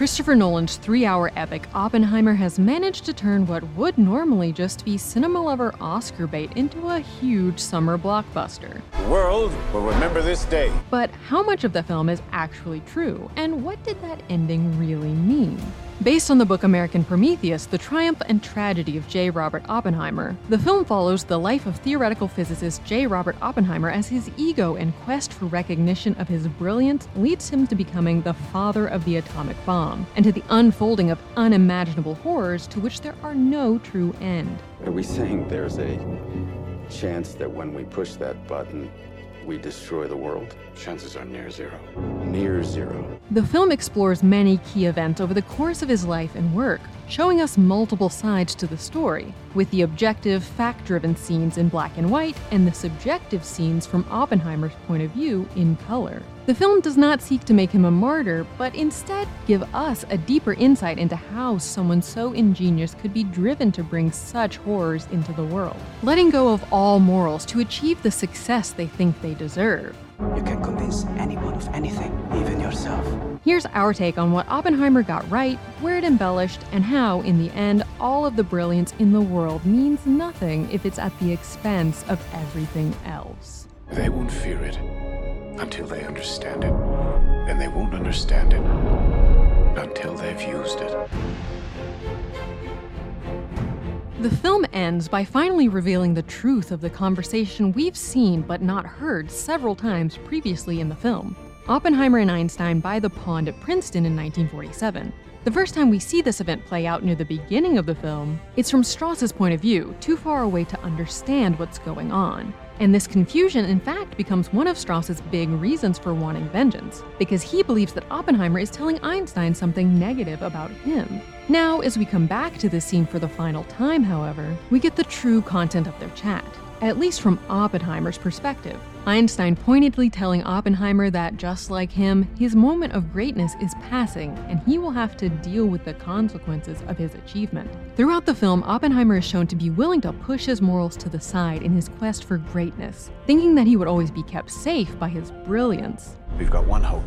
Christopher Nolan's three hour epic Oppenheimer has managed to turn what would normally just be cinema lover Oscar bait into a huge summer blockbuster. The world will remember this day. But how much of the film is actually true, and what did that ending really mean? Based on the book American Prometheus, The Triumph and Tragedy of J. Robert Oppenheimer, the film follows the life of theoretical physicist J. Robert Oppenheimer as his ego and quest for recognition of his brilliance leads him to becoming the father of the atomic bomb, and to the unfolding of unimaginable horrors to which there are no true end. Are we saying there's a chance that when we push that button, we destroy the world? Chances are near zero. Near zero. The film explores many key events over the course of his life and work, showing us multiple sides to the story, with the objective, fact driven scenes in black and white and the subjective scenes from Oppenheimer's point of view in color. The film does not seek to make him a martyr, but instead give us a deeper insight into how someone so ingenious could be driven to bring such horrors into the world, letting go of all morals to achieve the success they think they deserve. You can convince anyone of anything, even yourself. Here's our take on what Oppenheimer got right, where it embellished, and how, in the end, all of the brilliance in the world means nothing if it's at the expense of everything else. They won't fear it until they understand it. And they won't understand it until they've used it. The film ends by finally revealing the truth of the conversation we've seen but not heard several times previously in the film. Oppenheimer and Einstein by the pond at Princeton in 1947. The first time we see this event play out near the beginning of the film, it's from Strauss's point of view, too far away to understand what's going on. And this confusion, in fact, becomes one of Strauss's big reasons for wanting vengeance, because he believes that Oppenheimer is telling Einstein something negative about him. Now, as we come back to this scene for the final time, however, we get the true content of their chat at least from Oppenheimer's perspective. Einstein pointedly telling Oppenheimer that, just like him, his moment of greatness is passing and he will have to deal with the consequences of his achievement. Throughout the film, Oppenheimer is shown to be willing to push his morals to the side in his quest for greatness, thinking that he would always be kept safe by his brilliance. We've got one hope.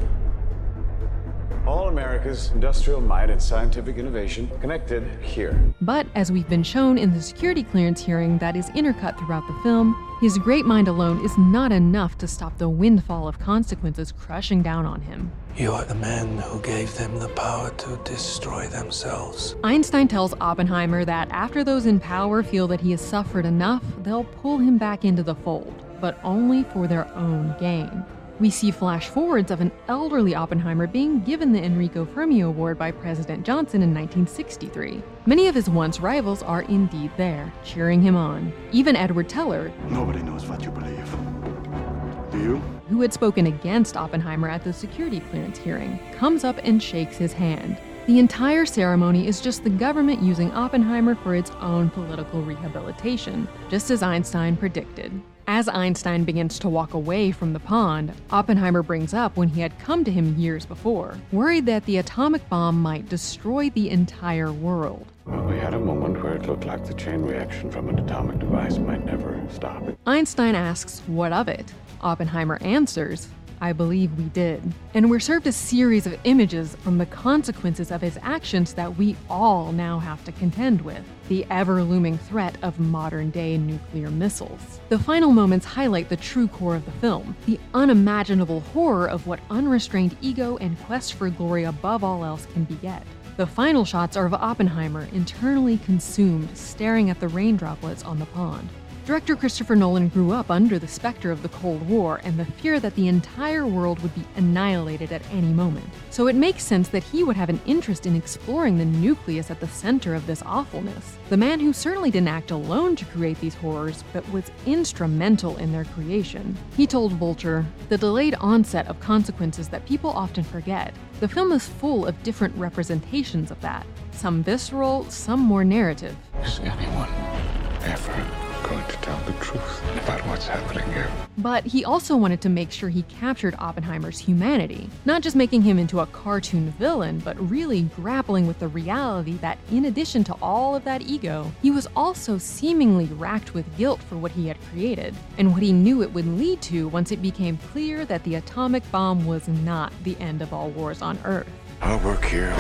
All America's industrial might and scientific innovation connected here. But as we've been shown in the security clearance hearing that is intercut throughout the film, his great mind alone is not enough to stop the windfall of consequences crushing down on him. You are the man who gave them the power to destroy themselves. Einstein tells Oppenheimer that after those in power feel that he has suffered enough, they'll pull him back into the fold, but only for their own gain. We see flash forwards of an elderly Oppenheimer being given the Enrico Fermi Award by President Johnson in 1963. Many of his once rivals are indeed there, cheering him on. Even Edward Teller, Nobody knows what you believe. Do you? who had spoken against Oppenheimer at the security clearance hearing, comes up and shakes his hand. The entire ceremony is just the government using Oppenheimer for its own political rehabilitation, just as Einstein predicted. As Einstein begins to walk away from the pond, Oppenheimer brings up when he had come to him years before, worried that the atomic bomb might destroy the entire world. Well, we had a moment where it looked like the chain reaction from an atomic device might never stop. Einstein asks, What of it? Oppenheimer answers, I believe we did. And we're served a series of images from the consequences of his actions that we all now have to contend with the ever looming threat of modern day nuclear missiles. The final moments highlight the true core of the film the unimaginable horror of what unrestrained ego and quest for glory above all else can beget. The final shots are of Oppenheimer, internally consumed, staring at the rain droplets on the pond. Director Christopher Nolan grew up under the specter of the Cold War and the fear that the entire world would be annihilated at any moment. So it makes sense that he would have an interest in exploring the nucleus at the center of this awfulness. The man who certainly didn't act alone to create these horrors, but was instrumental in their creation. He told Vulture, the delayed onset of consequences that people often forget. The film is full of different representations of that, some visceral, some more narrative. Is anyone ever going to tell the truth about what's happening here? But he also wanted to make sure he captured Oppenheimer's humanity, not just making him into a cartoon villain, but really grappling with the reality that, in addition to all of that ego, he was also seemingly racked with guilt for what he had created, and what he knew it would lead to once it became clear that the atomic bomb was not the end of all wars on Earth. Our work here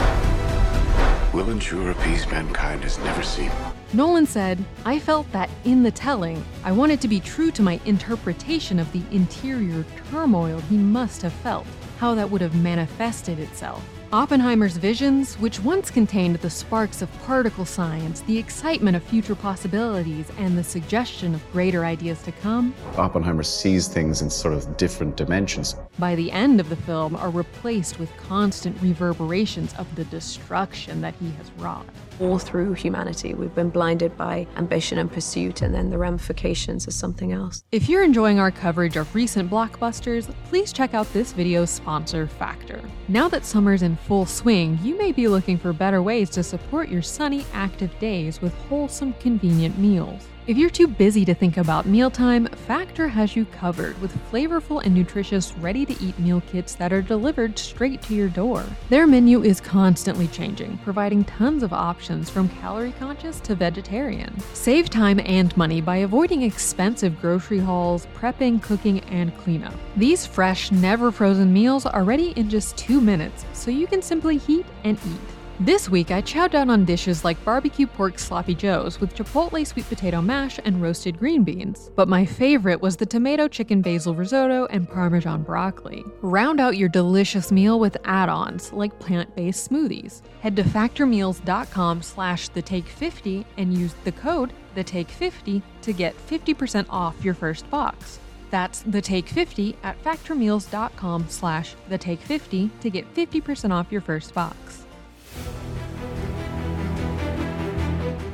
will ensure a peace mankind has never seen. Nolan said, I felt that in the telling, I wanted to be true to my interpretation of the interior turmoil he must have felt, how that would have manifested itself. Oppenheimer's visions, which once contained the sparks of particle science, the excitement of future possibilities, and the suggestion of greater ideas to come, Oppenheimer sees things in sort of different dimensions. by the end of the film are replaced with constant reverberations of the destruction that he has wrought. all through humanity. We've been blinded by ambition and pursuit, and then the ramifications of something else. If you're enjoying our coverage of recent blockbusters, please check out this video's sponsor, Factor. Now that summer's in full swing, you may be looking for better ways to support your sunny, active days with wholesome, convenient meals. If you're too busy to think about mealtime, Factor has you covered with flavorful and nutritious ready to eat meal kits that are delivered straight to your door. Their menu is constantly changing, providing tons of options from calorie conscious to vegetarian. Save time and money by avoiding expensive grocery hauls, prepping, cooking, and cleanup. These fresh, never frozen meals are ready in just two minutes, so you can simply heat and eat. This week, I chowed down on dishes like barbecue pork sloppy joes with chipotle sweet potato mash and roasted green beans. But my favorite was the tomato chicken basil risotto and parmesan broccoli. Round out your delicious meal with add-ons like plant-based smoothies. Head to factormeals.com slash the take 50 and use the code the take 50 to get 50% off your first box. That's the take 50 at factormeals.com slash the take 50 to get 50% off your first box.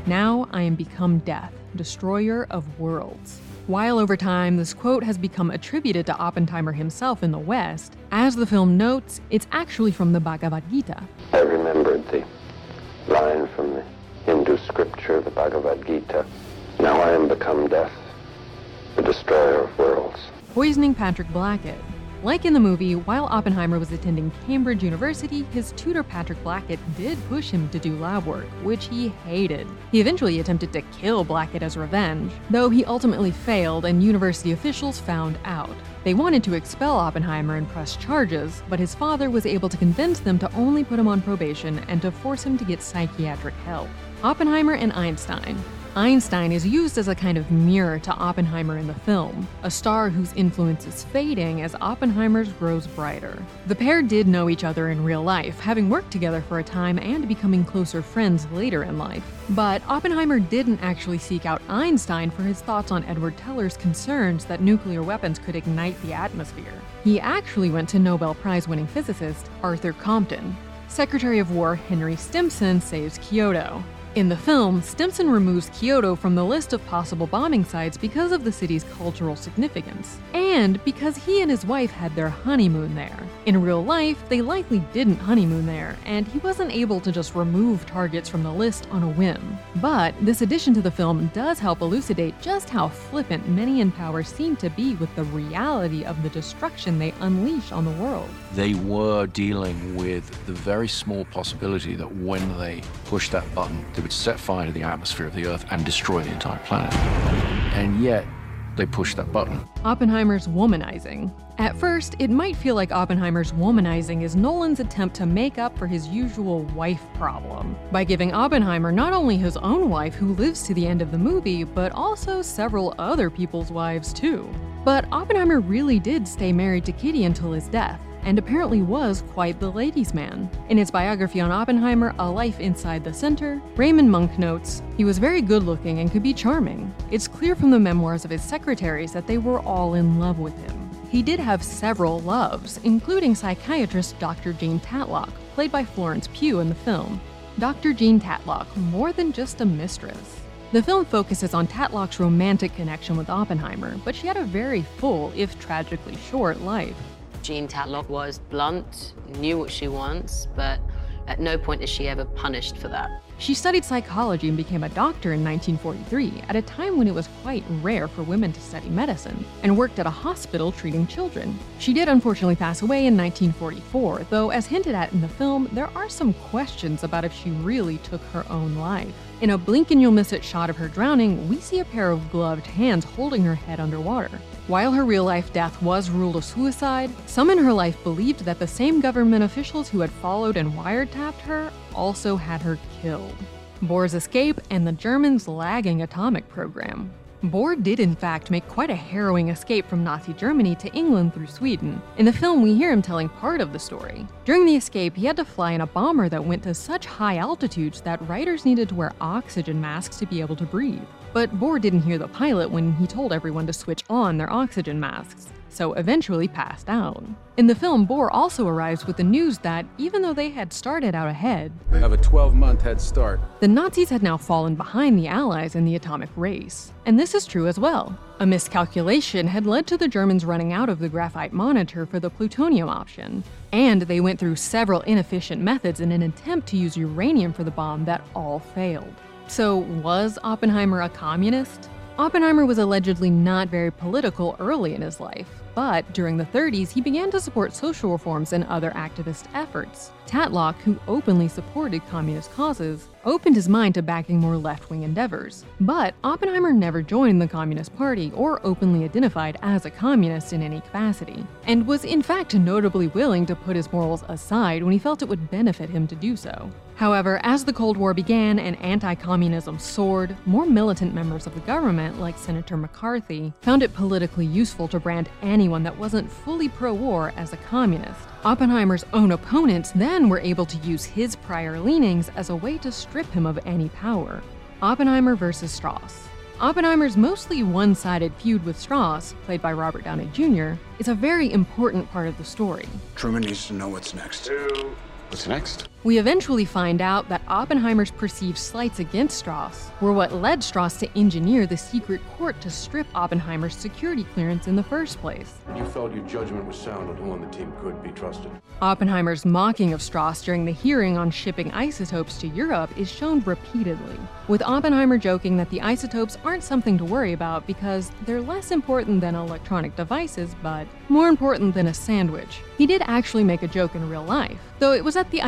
Now I am become death, destroyer of worlds. While over time this quote has become attributed to Oppenheimer himself in the West, as the film notes, it's actually from the Bhagavad Gita. I remembered the line from the Hindu scripture, the Bhagavad Gita. Now I am become death, the destroyer of worlds. poisoning Patrick Blackett. Like in the movie, while Oppenheimer was attending Cambridge University, his tutor Patrick Blackett did push him to do lab work, which he hated. He eventually attempted to kill Blackett as revenge, though he ultimately failed and university officials found out. They wanted to expel Oppenheimer and press charges, but his father was able to convince them to only put him on probation and to force him to get psychiatric help. Oppenheimer and Einstein. Einstein is used as a kind of mirror to Oppenheimer in the film, a star whose influence is fading as Oppenheimer's grows brighter. The pair did know each other in real life, having worked together for a time and becoming closer friends later in life. But Oppenheimer didn't actually seek out Einstein for his thoughts on Edward Teller's concerns that nuclear weapons could ignite the atmosphere. He actually went to Nobel Prize winning physicist Arthur Compton. Secretary of War Henry Stimson saves Kyoto. In the film, Stimson removes Kyoto from the list of possible bombing sites because of the city's cultural significance, and because he and his wife had their honeymoon there. In real life, they likely didn't honeymoon there, and he wasn't able to just remove targets from the list on a whim. But this addition to the film does help elucidate just how flippant many in power seem to be with the reality of the destruction they unleash on the world. they were dealing with the very small possibility that when they pushed that button, would set fire to the atmosphere of the Earth and destroy the entire planet. And yet, they pushed that button. Oppenheimer's womanizing. At first, it might feel like Oppenheimer's womanizing is Nolan's attempt to make up for his usual wife problem by giving Oppenheimer not only his own wife who lives to the end of the movie, but also several other people's wives too. But Oppenheimer really did stay married to Kitty until his death. And apparently was quite the ladies' man. In his biography on Oppenheimer, A Life Inside the Center, Raymond Monk notes, he was very good looking and could be charming. It's clear from the memoirs of his secretaries that they were all in love with him. He did have several loves, including psychiatrist Dr. Jean Tatlock, played by Florence Pugh in the film. Dr. Jean Tatlock, more than just a mistress. The film focuses on Tatlock's romantic connection with Oppenheimer, but she had a very full, if tragically short, life. Jean Tatlock was blunt, knew what she wants, but at no point is she ever punished for that. She studied psychology and became a doctor in 1943, at a time when it was quite rare for women to study medicine, and worked at a hospital treating children. She did unfortunately pass away in 1944, though, as hinted at in the film, there are some questions about if she really took her own life. In a blink and you'll miss it shot of her drowning, we see a pair of gloved hands holding her head underwater. While her real life death was ruled a suicide, some in her life believed that the same government officials who had followed and wiretapped her also had her killed. Bohr's escape and the Germans' lagging atomic program. Bohr did, in fact, make quite a harrowing escape from Nazi Germany to England through Sweden. In the film, we hear him telling part of the story. During the escape, he had to fly in a bomber that went to such high altitudes that writers needed to wear oxygen masks to be able to breathe. But Bohr didn't hear the pilot when he told everyone to switch on their oxygen masks so eventually passed out. In the film, Bohr also arrives with the news that even though they had started out ahead, They have a 12 month head start. the Nazis had now fallen behind the Allies in the atomic race. And this is true as well. A miscalculation had led to the Germans running out of the graphite moderator for the plutonium option. And they went through several inefficient methods in an attempt to use uranium for the bomb that all failed. So, was Oppenheimer a communist? Oppenheimer was allegedly not very political early in his life, but during the 30s, he began to support social reforms and other activist efforts. Tatlock, who openly supported communist causes, opened his mind to backing more left wing endeavors. But Oppenheimer never joined the Communist Party or openly identified as a communist in any capacity, and was in fact notably willing to put his morals aside when he felt it would benefit him to do so. However, as the Cold War began and anti communism soared, more militant members of the government, like Senator McCarthy, found it politically useful to brand anyone that wasn't fully pro war as a communist. Oppenheimer's own opponents then were able to use his prior leanings as a way to strip him of any power. Oppenheimer versus Strauss. Oppenheimer's mostly one sided feud with Strauss, played by Robert Downey Jr., is a very important part of the story. Truman needs to know what's next. What's next? We eventually find out that Oppenheimer's perceived slights against Strauss were what led Strauss to engineer the secret court to strip Oppenheimer's security clearance in the first place. You felt your judgment was sound on who on the team could be trusted. Oppenheimer's mocking of Strauss during the hearing on shipping isotopes to Europe is shown repeatedly, with Oppenheimer joking that the isotopes aren't something to worry about because they're less important than electronic devices, but more important than a sandwich. He did actually make a joke in real life, though it was at the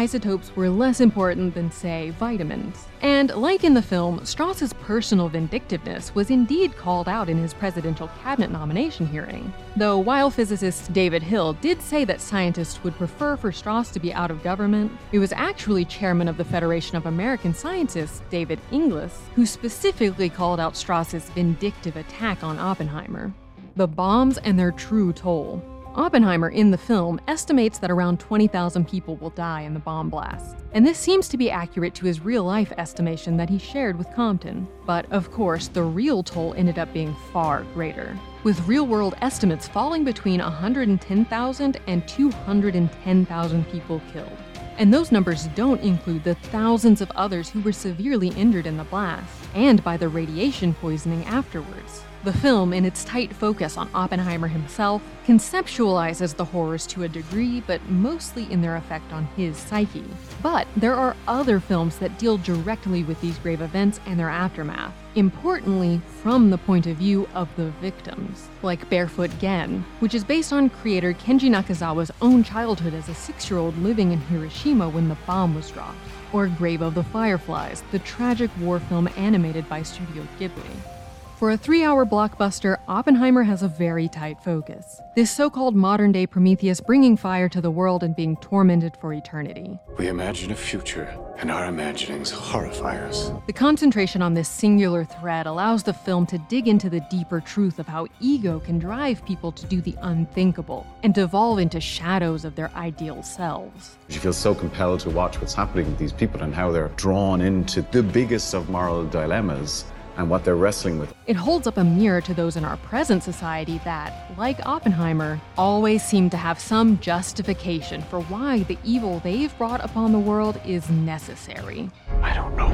were less important than, say, vitamins. And like in the film, Strauss's personal vindictiveness was indeed called out in his presidential cabinet nomination hearing. Though while physicist David Hill did say that scientists would prefer for Strauss to be out of government, it was actually chairman of the Federation of American Scientists, David Inglis, who specifically called out Strauss's vindictive attack on Oppenheimer. The bombs and their true toll. Oppenheimer in the film estimates that around 20,000 people will die in the bomb blast. And this seems to be accurate to his real life estimation that he shared with Compton. But of course, the real toll ended up being far greater, with real world estimates falling between 110,000 and 210,000 people killed. And those numbers don't include the thousands of others who were severely injured in the blast and by the radiation poisoning afterwards. The film, in its tight focus on Oppenheimer himself, conceptualizes the horrors to a degree, but mostly in their effect on his psyche. But there are other films that deal directly with these grave events and their aftermath, importantly, from the point of view of the victims, like Barefoot Gen, which is based on creator Keiji Nakazawa's own childhood as a six year old living in Hiroshima when the bomb was dropped, or Grave of the Fireflies, the tragic war film animated by Studio Ghibli. For a three hour blockbuster, Oppenheimer has a very tight focus. This so called modern day Prometheus bringing fire to the world and being tormented for eternity. We imagine a future, and our imaginings horrify us. The concentration on this singular thread allows the film to dig into the deeper truth of how ego can drive people to do the unthinkable and devolve into shadows of their ideal selves. You feel so compelled to watch what's happening with these people and how they're drawn into the biggest of moral dilemmas and what they're wrestling with. It holds up a mirror to those in our present society that, like Oppenheimer, always seem to have some justification for why the evil they've brought upon the world is necessary. I don't know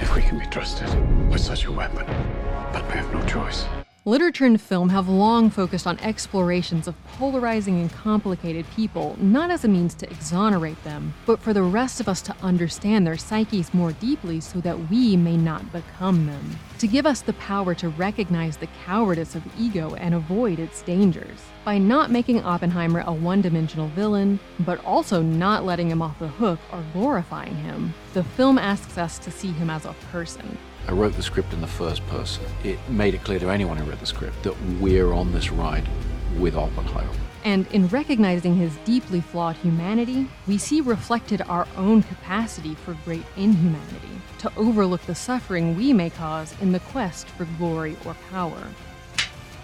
if we can be trusted with such a weapon, but we have no choice. Literature and film have long focused on explorations of polarizing and complicated people, not as a means to exonerate them, but for the rest of us to understand their psyches more deeply so that we may not become them. To give us the power to recognize the cowardice of ego and avoid its dangers. By not making Oppenheimer a one dimensional villain, but also not letting him off the hook or glorifying him, the film asks us to see him as a person, I wrote the script in the first person. It made it clear to anyone who read the script that we're on this ride with Oppenheimer. And in recognizing his deeply flawed humanity, we see reflected our own capacity for great inhumanity, to overlook the suffering we may cause in the quest for glory or power.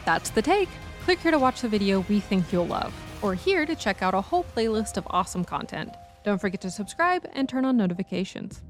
That's the take. Click here to watch the video we think you'll love, or here to check out a whole playlist of awesome content. Don't forget to subscribe and turn on notifications.